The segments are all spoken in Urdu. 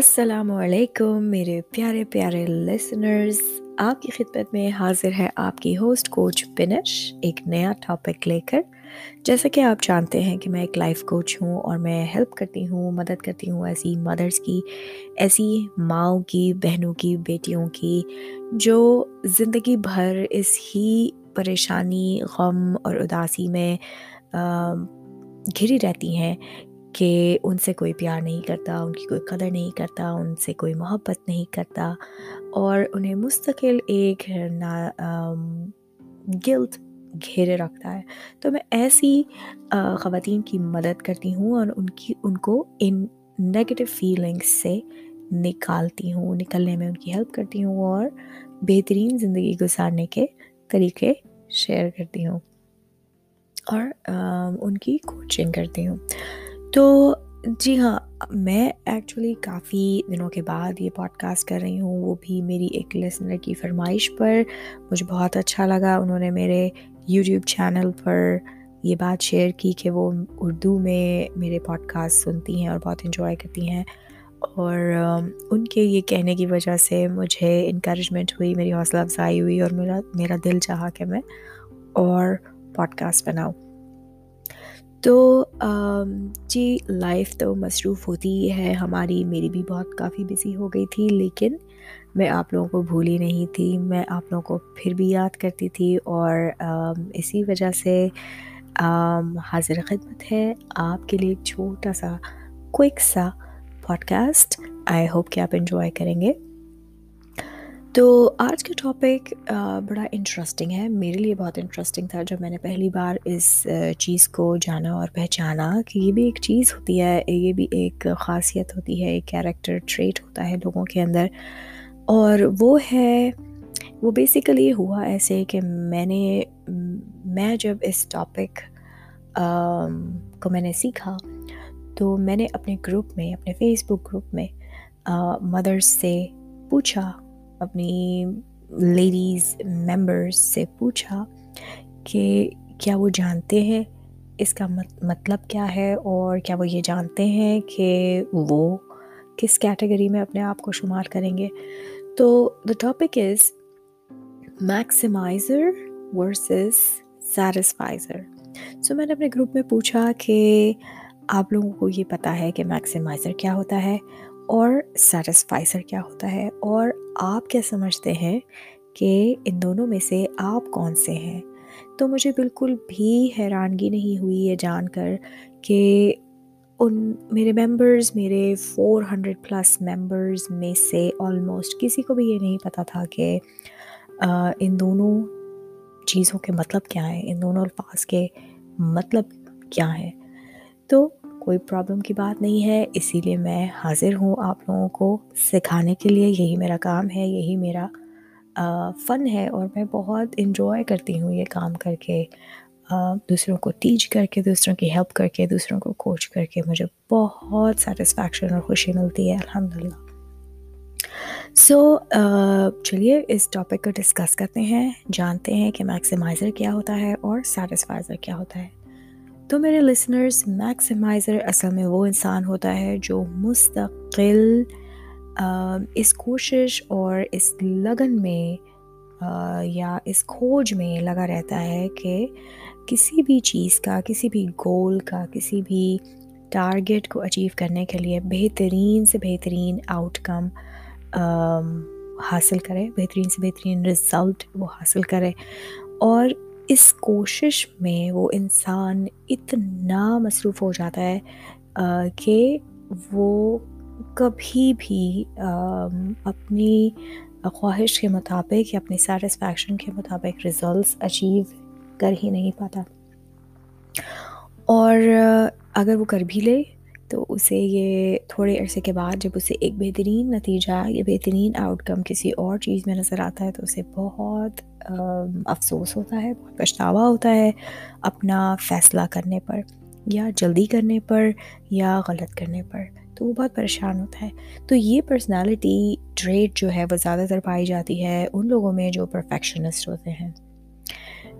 السلام علیکم میرے پیارے پیارے لسنرز آپ کی خدمت میں حاضر ہے آپ کی ہوسٹ کوچ بنش، ایک نیا ٹاپک لے کر۔ جیسا کہ آپ جانتے ہیں کہ میں ایک لائف کوچ ہوں اور میں ہیلپ کرتی ہوں، مدد کرتی ہوں ایسی مدرس کی، ایسی ماؤں کی، بہنوں کی، بیٹیوں کی، جو زندگی بھر اس ہی پریشانی، غم اور اداسی میں گھری رہتی ہیں کہ ان سے کوئی پیار نہیں کرتا، ان کی کوئی قدر نہیں کرتا، ان سے کوئی محبت نہیں کرتا۔ اور انہیں مستقل ایک نا گلت گھیرے رکھتا ہے۔ تو میں ایسی خواتین کی مدد کرتی ہوں اور ان کی، ان کو ان نگیٹو فیلنگس سے نکالتی ہوں، نکلنے میں ان کی ہیلپ کرتی ہوں اور بہترین زندگی گزارنے کے طریقے شیئر کرتی ہوں اور ان کی کوچنگ کرتی ہوں۔ تو جی ہاں میں ایکچولی کافی دنوں کے بعد یہ پوڈ کاسٹ کر رہی ہوں۔ وہ بھی میری ایک لسنر کی فرمائش پر۔ مجھے بہت اچھا لگا۔ انہوں نے میرے یوٹیوب چینل پر یہ بات شیئر کی کہ وہ اردو میں میرے پوڈ کاسٹ سنتی ہیں اور بہت انجوائے کرتی ہیں۔ اور ان کے یہ کہنے کی وجہ سے مجھے انکریجمنٹ ہوئی، میری حوصلہ افزائی ہوئی اور میرا میرا دل چاہا کہ میں اور پوڈ کاسٹ بناؤں۔ تو جی لائف تو مصروف ہوتی ہی ہے۔ ہماری، میری بھی بہت کافی بزی ہو گئی تھی، لیکن میں آپ لوگوں کو بھولی نہیں تھی۔ میں آپ لوگوں کو پھر بھی یاد کرتی تھی اور اسی وجہ سے حاضر خدمت ہے۔ آپ کے لیے چھوٹا سا کوئک سا پوڈ کاسٹ آئی ہوپ کہ آپ انجوائے کریں گے۔ تو آج کا ٹاپک بڑا انٹرسٹنگ ہے۔ میرے لیے بہت انٹرسٹنگ تھا جب میں نے پہلی بار اس چیز کو جانا اور پہچانا کہ یہ بھی ایک چیز ہوتی ہے، یہ بھی ایک خاصیت ہوتی ہے، ایک کیریکٹر ٹریٹ ہوتا ہے لوگوں کے اندر۔ اور وہ ہے، وہ بیسیکلی ہوا ایسے کہ میں نے، میں جب اس ٹاپک کو میں نے سیکھا تو میں نے اپنے گروپ میں، اپنے فیس بک گروپ میں مدرس سے پوچھا اپنی لیڈیز ممبرس سے پوچھا کہ کیا وہ جانتے ہیں؟ اس کا مطلب کیا ہے؟ اور کیا وہ یہ جانتے ہیں کہ وہ کس کیٹیگری میں اپنے آپ کو شمار کریں گے؟ تو the topic is maximizer versus satisficer so میں نے اپنے گروپ میں پوچھا کہ آپ لوگوں کو یہ پتہ ہے کہ میکسیمائزر کیا ہوتا ہے اور سیٹسفائزر کیا ہوتا ہے اور آپ کیا سمجھتے ہیں کہ ان دونوں میں سے آپ کون سے ہیں؟ تو مجھے بالکل بھی حیرانگی نہیں ہوئی یہ جان کر کہ ان میرے ممبرز میرے فور ہنڈریڈ پلس ممبرز میں سے آلموسٹ کسی کو بھی یہ نہیں پتہ تھا کہ ان دونوں چیزوں کے مطلب کیا ہیں؟ ان دونوں الفاظ کے مطلب کیا ہیں؟ تو کوئی پرابلم کی بات نہیں ہے۔ اسی لیے میں حاضر ہوں آپ لوگوں کو سکھانے کے لیے۔ یہی میرا کام ہے، یہی میرا فن ہے اور میں بہت انجوائے کرتی ہوں یہ کام کر کے۔ دوسروں کو ٹیچ کر کے، دوسروں کی ہیلپ کر کے، دوسروں کو کوچ کر کے مجھے بہت سیٹسفیکشن اور خوشی ملتی ہے۔ الحمد للہ سو چلیے اس ٹاپک کو ڈسکس کرتے ہیں، جانتے ہیں کہ میکسیمائزر کیا ہوتا ہے اور سیٹسفائزر کیا ہوتا ہے۔ تو میرے لسنرس میکسیمائزر اصل میں وہ انسان ہوتا ہے جو مستقل اس کوشش اور اس لگن میں یا اس کھوج میں لگا رہتا ہے کہ کسی بھی چیز کا، کسی بھی گول کا، کسی بھی ٹارگیٹ کو اچیو کرنے کے لیے بہترین سے بہترین آؤٹ کم حاصل کرے، بہترین سے بہترین رزلٹ وہ حاصل کرے اور اس کوشش میں وہ انسان اتنا مصروف ہو جاتا ہے کہ وہ کبھی بھی اپنی خواہش کے مطابق یا اپنی سیٹسفیکشن کے مطابق رزلٹس اچیو کر ہی نہیں پاتا۔ اور اگر وہ کر بھی لے تو اسے یہ تھوڑے عرصے کے بعد جب اسے ایک بہترین نتیجہ یا بہترین آؤٹ کم کسی اور چیز میں نظر آتا ہے تو اسے بہت افسوس ہوتا ہے، بہت پچھتاوا ہوتا ہے اپنا فیصلہ کرنے پر یا جلدی کرنے پر یا غلط کرنے پر، تو وہ بہت پریشان ہوتا ہے۔ تو یہ پرسنالٹی ٹریٹ جو ہے وہ زیادہ تر پائی جاتی ہے ان لوگوں میں جو پرفیکشنسٹ ہوتے ہیں۔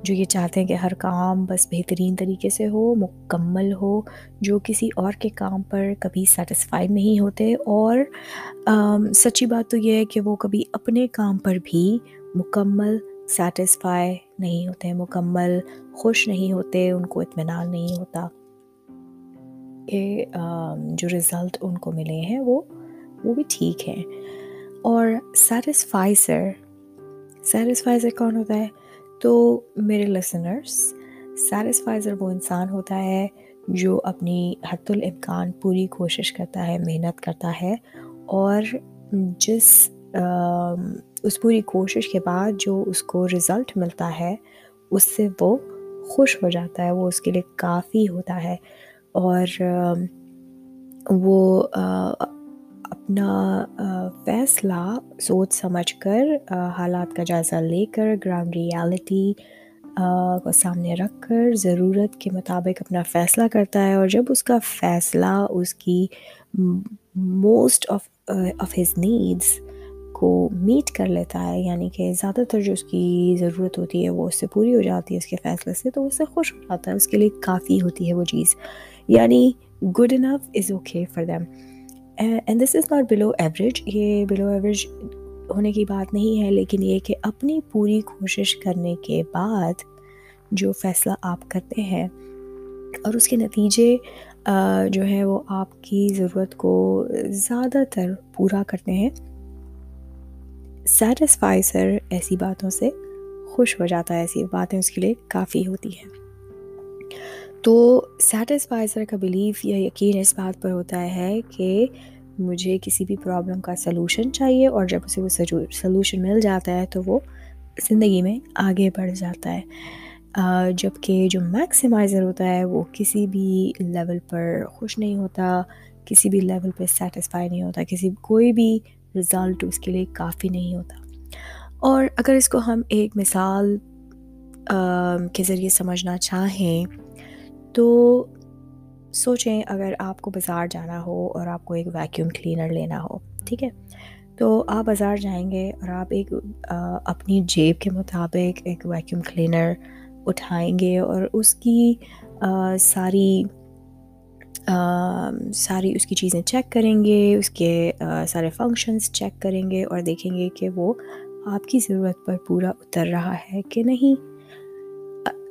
جو یہ چاہتے ہیں کہ ہر کام بس بہترین طریقے سے ہو، مکمل ہو، جو کسی اور کے کام پر کبھی سیٹسفائی نہیں ہوتے اور سچی بات تو یہ ہے کہ وہ کبھی اپنے کام پر بھی مکمل سیٹسفائی نہیں ہوتے، مکمل خوش نہیں ہوتے، ان کو اطمینان نہیں ہوتا کہ جو رزلٹ ان کو ملے ہیں وہ وہ بھی ٹھیک ہیں اور سیٹسفائزر سیٹسفائزر کون ہوتا ہے؟ تو میرے لسنرس سیٹسفائزر وہ انسان ہوتا ہے جو اپنی حت الامکان پوری کوشش کرتا ہے، محنت کرتا ہے اور جس اس پوری کوشش کے بعد جو اس کو رزلٹ ملتا ہے، اس سے وہ خوش ہو جاتا ہے، وہ اس کے لیے کافی ہوتا ہے اور وہ اپنا فیصلہ سوچ سمجھ کر حالات کا جائزہ لے کر گراؤنڈ ریالٹی کو سامنے رکھ کر، ضرورت کے مطابق اپنا فیصلہ کرتا ہے اور جب اس کا فیصلہ اس کی most of of his needs کو میٹ کر لیتا ہے یعنی کہ زیادہ تر جو اس کی ضرورت ہوتی ہے وہ اس سے پوری ہو جاتی ہے اس کے فیصلے سے، تو اس سے خوش ہو جاتا ہے، اس کے لیے کافی ہوتی ہے وہ چیز۔ یعنی good enough is okay for them and this is not below average یہ بلو ایوریج ہونے کی بات نہیں ہے، لیکن یہ کہ اپنی پوری کوشش کرنے کے بعد جو فیصلہ آپ کرتے ہیں اور اس کے نتیجے جو ہے وہ آپ کی ضرورت کو زیادہ تر پورا کرتے ہیں۔ سیٹسفائزر ایسی باتوں سے خوش ہو جاتا ہے، ایسی باتیں اس کے لیے کافی ہوتی ہیں۔ تو سیٹسفائزر کا بلیف یا یقین اس بات پر ہوتا ہے کہ مجھے کسی بھی پرابلم کا سلوشن چاہیے اور جب اسے وہ سلوشن مل جاتا ہے تو وہ زندگی میں آگے بڑھ جاتا ہے۔ جبکہ جو میکسیمائزر ہوتا ہے وہ کسی بھی لیول پر خوش نہیں ہوتا، کسی بھی لیول پہ سیٹسفائی نہیں ہوتا، کسی کوئی بھی رزلٹ اس کے لیے کافی نہیں ہوتا۔ اور اگر اس کو ہم ایک مثال کے ذریعے سمجھنا چاہیں تو سوچیں اگر آپ کو بازار جانا ہو اور آپ کو ایک ویکیوم کلینر لینا ہو، ٹھیک ہے؟ تو آپ بازار جائیں گے اور آپ ایک اپنی جیب کے مطابق ایک ویکیوم کلینر اٹھائیں گے اور اس کی ساری ساری اس کی چیزیں چیک کریں گے، اس کے سارے فنکشنز چیک کریں گے اور دیکھیں گے کہ وہ آپ کی ضرورت پر پورا اتر رہا ہے کہ نہیں۔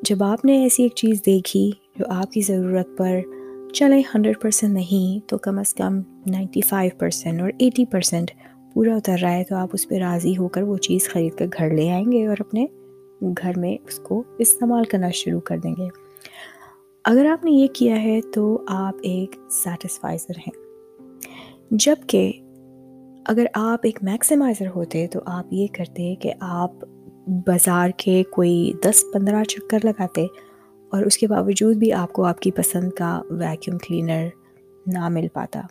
جب آپ نے ایسی ایک چیز دیکھی جو آپ کی ضرورت پر چلیں ہنڈریڈ پرسینٹ نہیں تو کم از کم نائنٹی فائیو پرسینٹ اور ایٹی پرسینٹ پورا اتر رہا ہے تو آپ اس پہ راضی ہو کر وہ چیز خرید کر گھر لے آئیں گے اور اپنے گھر میں اس کو استعمال کرنا شروع کر دیں گے۔ اگر آپ نے یہ کیا ہے تو آپ ایک سیٹسفائزر ہیں۔ جبکہ اگر آپ ایک میکسیمائزر ہوتے تو آپ یہ کرتے کہ آپ بازار کے کوئی دس پندرہ چکر لگاتے اور اس کے باوجود بھی آپ کو آپ کی پسند کا ویکیوم کلینر نہ مل پاتا۔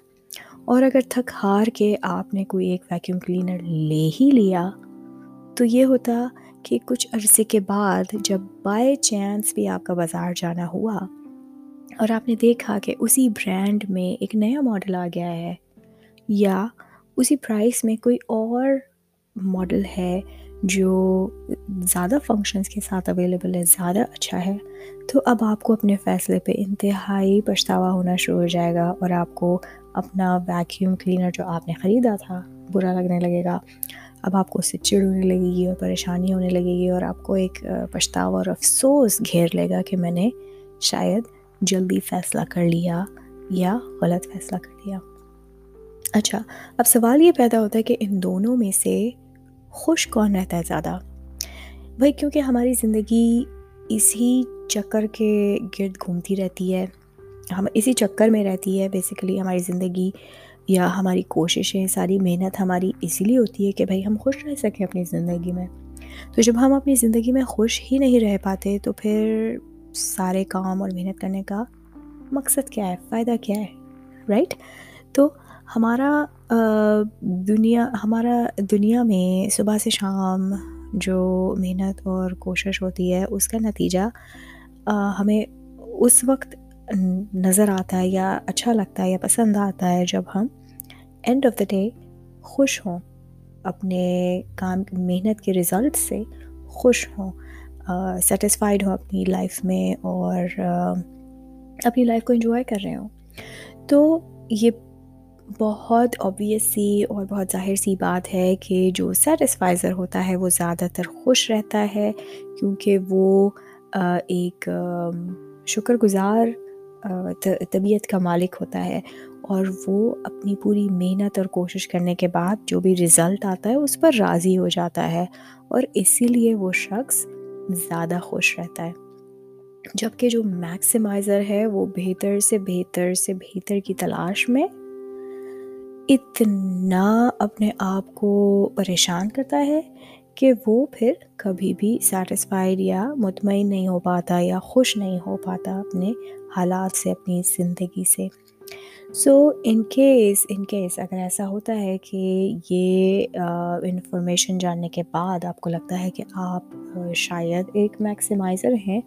اور اگر تھک ہار کے آپ نے کوئی ایک ویکیوم کلینر لے ہی لیا، تو یہ ہوتا کہ کچھ عرصے کے بعد جب بائی چانس بھی آپ کا بازار جانا ہوا اور آپ نے دیکھا کہ اسی برانڈ میں ایک نیا ماڈل آ گیا ہے، یا اسی پرائس میں کوئی اور ماڈل ہے جو زیادہ فنکشنز کے ساتھ اویلیبل ہے، زیادہ اچھا ہے، تو اب آپ کو اپنے فیصلے پہ انتہائی پچھتاوا ہونا شروع ہو جائے گا اور آپ کو اپنا ویکیوم کلینر جو آپ نے خریدا تھا، برا لگنے لگے گا۔ اب آپ کو اس سے چڑ ہونے لگے گی اور پریشانی ہونے لگے گی اور آپ کو ایک پچھتاوا اور افسوس گھیر لے گا کہ میں نے شاید جلدی فیصلہ کر لیا یا غلط فیصلہ کر لیا۔ اچھا اب سوال یہ پیدا ہوتا ہے کہ ان دونوں میں سے خوش کون رہتا ہے زیادہ؟ بھائی کیونکہ ہماری زندگی اسی چکر کے گرد گھومتی رہتی ہے، ہم اسی چکر میں رہتی ہے بیسیکلی ہماری زندگی یا ہماری کوششیں، ساری محنت ہماری اسی لیے ہوتی ہے کہ بھائی ہم خوش رہ سکیں اپنی زندگی میں۔ تو جب ہم اپنی زندگی میں خوش ہی نہیں رہ پاتے، تو پھر سارے کام اور محنت کرنے کا مقصد کیا ہے؟ فائدہ کیا ہے؟ رائٹ تو ہمارا دنیا، ہمارا دنیا میں صبح سے شام جو محنت اور کوشش ہوتی ہے، اس کا نتیجہ ہمیں اس وقت نظر آتا ہے یا اچھا لگتا ہے یا پسند آتا ہے جب ہم اینڈ آف دا ڈے خوش ہوں، اپنے کام، محنت کے رزلٹ سے خوش ہوں سیٹسفائڈ ہوں اپنی لائف میں اور اپنی لائف کو انجوائے کر رہے ہوں۔ تو یہ بہت اوبویس سی اور بہت ظاہر سی بات ہے کہ جو سیٹسفائزر ہوتا ہے وہ زیادہ تر خوش رہتا ہے کیونکہ وہ ایک شکر گزار طبیعت کا مالک ہوتا ہے اور وہ اپنی پوری محنت اور کوشش کرنے کے بعد جو بھی رزلٹ آتا ہے اس پر راضی ہو جاتا ہے اور اسی لیے وہ شخص زیادہ خوش رہتا ہے۔ جبکہ جو میکسیمائزر ہے وہ بہتر سے بہتر سے بہتر کی تلاش میں اتنا اپنے آپ کو پریشان کرتا ہے کہ وہ پھر کبھی بھی سیٹسفائڈ یا مطمئن نہیں ہو پاتا یا خوش نہیں ہو پاتا اپنے حالات سے، اپنی زندگی سے۔ سو ان کیس ان کیس اگر ایسا ہوتا ہے کہ یہ انفارمیشن جاننے کے بعد آپ کو لگتا ہے کہ آپ شاید ایک میکسیمائزر ہیں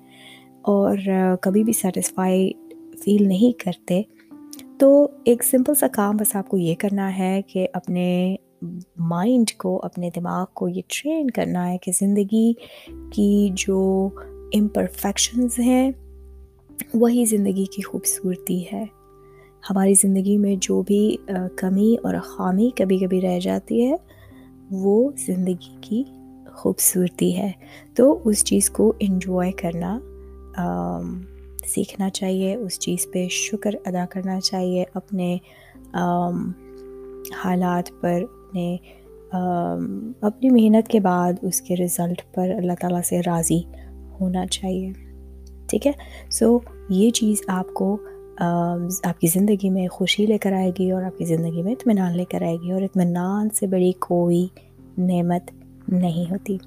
اور کبھی بھی سیٹسفائی فیل نہیں کرتے۔ تو ایک سمپل سا کام بس آپ کو یہ کرنا ہے کہ اپنے مائنڈ کو، اپنے دماغ کو یہ ٹرین کرنا ہے کہ زندگی کی جو امپرفیکشنز ہیں، وہی زندگی کی خوبصورتی ہے۔ ہماری زندگی میں جو بھی کمی اور خامی کبھی کبھی رہ جاتی ہے، وہ زندگی کی خوبصورتی ہے۔ تو اس چیز کو انجوائے کرنا سیکھنا چاہیے، اس چیز پہ شکر ادا کرنا چاہیے اپنے حالات پر، اپنے اپنی محنت کے بعد اس کے رزلٹ پر اللہ تعالیٰ سے راضی ہونا چاہیے۔ ٹھیک ہے؟ سو یہ چیز آپ کو آپ کی زندگی میں خوشی لے کر آئے گی اور آپ کی زندگی میں اطمینان لے کر آئے گی اور اطمینان سے بڑی کوئی نعمت نہیں ہوتی۔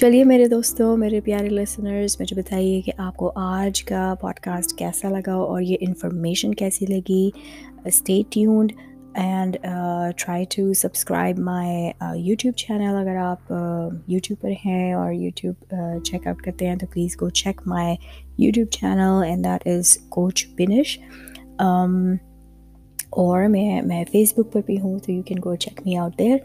چلیے میرے دوستوں میرے پیارے لسنرز مجھے بتائیے کہ آپ کو آج کا پوڈ کاسٹ کیسا لگا اور یہ انفارمیشن کیسی لگی؟ Stay tuned and try to subscribe my YouTube channel اگر آپ uh, یوٹیوب پر ہیں اور یوٹیوب چیک آؤٹ کرتے ہیں تو please go check my YouTube channel and that is coach بنش اور میں میں فیس بک پر بھی ہوں تو you can go check me out there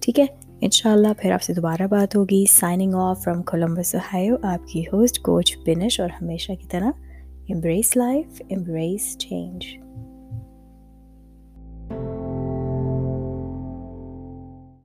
ٹھیک ہے؟ ان شاء اللہ پھر آپ سے دوبارہ بات ہوگی۔ سائننگ آف فرام کولمبس ہائیو آپ کی ہوسٹ کوچ بنش اور ہمیشہ کی طرح امبریس لائف امبریس چینج